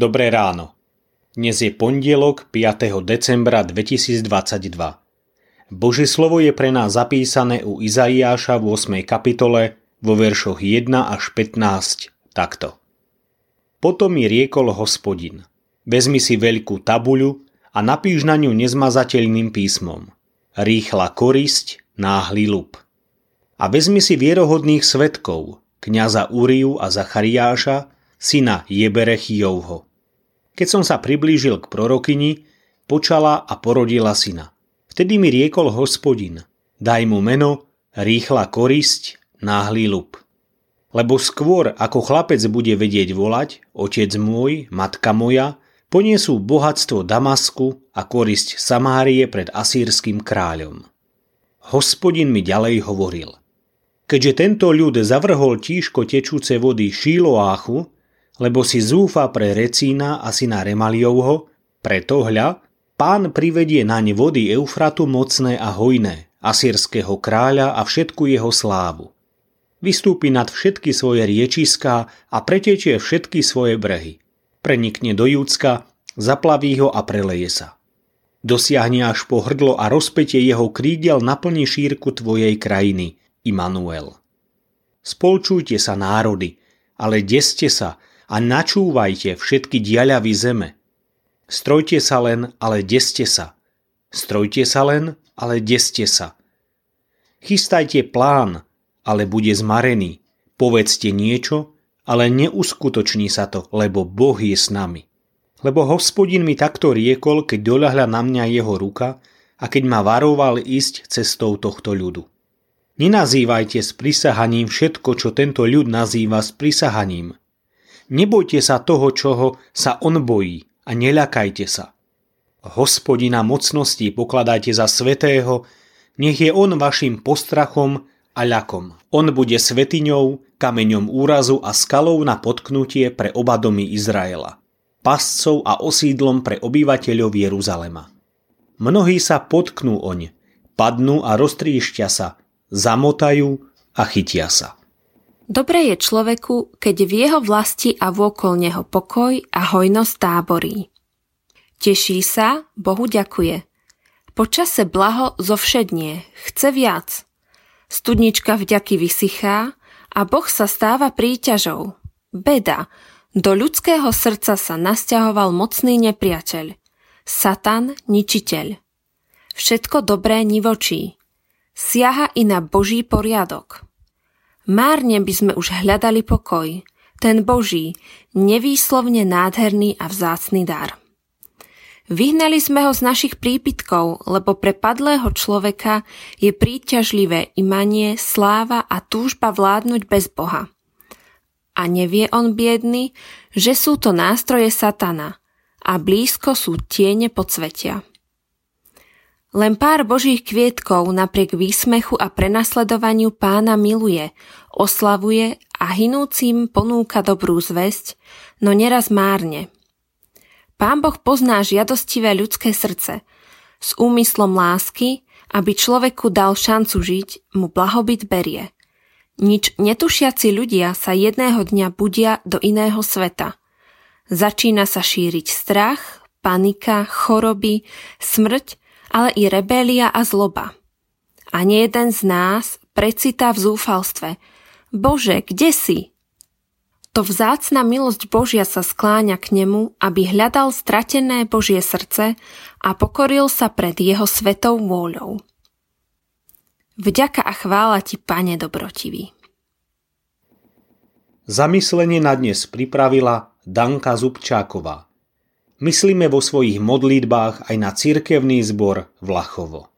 Dobré ráno. Dnes je pondelok 5. decembra 2022. Božie slovo je pre nás zapísané u Izaiáša v 8. kapitole vo veršoch 1 až 15 takto. Potom mi riekol hospodin. Vezmi si veľkú tabuľu a napíš na ňu nezmazateľným písmom. Rýchla korisť, náhly lup. A vezmi si vierohodných svetkov, kňaza Uriu a Zachariáša, syna Jeberechijovho keď som sa priblížil k prorokyni, počala a porodila syna. Vtedy mi riekol hospodin, daj mu meno, rýchla korisť, náhly lup. Lebo skôr ako chlapec bude vedieť volať, otec môj, matka moja, poniesú bohatstvo Damasku a korisť Samárie pred asýrským kráľom. Hospodin mi ďalej hovoril. Keďže tento ľud zavrhol tížko tečúce vody Šíloáchu, lebo si zúfa pre Recína a syna Remaliovho, preto hľa, pán privedie naň vody Eufratu mocné a hojné, asýrského kráľa a všetku jeho slávu. Vystúpi nad všetky svoje riečiská a pretečie všetky svoje brehy. Prenikne do Júcka, zaplaví ho a preleje sa. Dosiahne až po hrdlo a rozpetie jeho krídel naplní šírku tvojej krajiny, Immanuel. Spolčujte sa národy, ale deste sa, a načúvajte všetky diaľavy zeme. Strojte sa len, ale deste sa. Strojte sa len, ale deste sa. Chystajte plán, ale bude zmarený. Povedzte niečo, ale neuskutoční sa to, lebo Boh je s nami. Lebo hospodin mi takto riekol, keď doľahla na mňa jeho ruka a keď ma varoval ísť cestou tohto ľudu. Nenazývajte s prisahaním všetko, čo tento ľud nazýva s prisahaním, Nebojte sa toho, čoho sa on bojí a neľakajte sa. Hospodina mocností pokladajte za svetého, nech je on vašim postrachom a ľakom. On bude svetiňou, kameňom úrazu a skalou na potknutie pre oba domy Izraela, pascov a osídlom pre obyvateľov Jeruzalema. Mnohí sa potknú oň, padnú a roztríšťa sa, zamotajú a chytia sa. Dobre je človeku, keď v jeho vlasti a vôkol neho pokoj a hojnosť táborí. Teší sa, Bohu ďakuje. Počase blaho zovšednie, chce viac. Studnička vďaky vysychá a Boh sa stáva príťažou. Beda, do ľudského srdca sa nasťahoval mocný nepriateľ. Satan, ničiteľ. Všetko dobré nivočí. Siaha i na Boží poriadok. Márne by sme už hľadali pokoj, ten Boží, nevýslovne nádherný a vzácný dar. Vyhnali sme ho z našich prípitkov, lebo pre padlého človeka je príťažlivé imanie, sláva a túžba vládnuť bez Boha. A nevie on biedny, že sú to nástroje satana a blízko sú tiene podsvetia. Len pár božích kvietkov napriek výsmechu a prenasledovaniu pána miluje, oslavuje a hinúcim ponúka dobrú zväzť, no neraz márne. Pán Boh pozná žiadostivé ľudské srdce. S úmyslom lásky, aby človeku dal šancu žiť, mu blahobyt berie. Nič netušiaci ľudia sa jedného dňa budia do iného sveta. Začína sa šíriť strach, panika, choroby, smrť ale i rebélia a zloba. A nie jeden z nás precitá v zúfalstve. Bože, kde si? To vzácna milosť Božia sa skláňa k nemu, aby hľadal stratené Božie srdce a pokoril sa pred jeho svetou vôľou. Vďaka a chvála ti, Pane dobrotivý. Zamyslenie na dnes pripravila Danka Zubčáková. Myslíme vo svojich modlitbách aj na cirkevný zbor Vlachovo.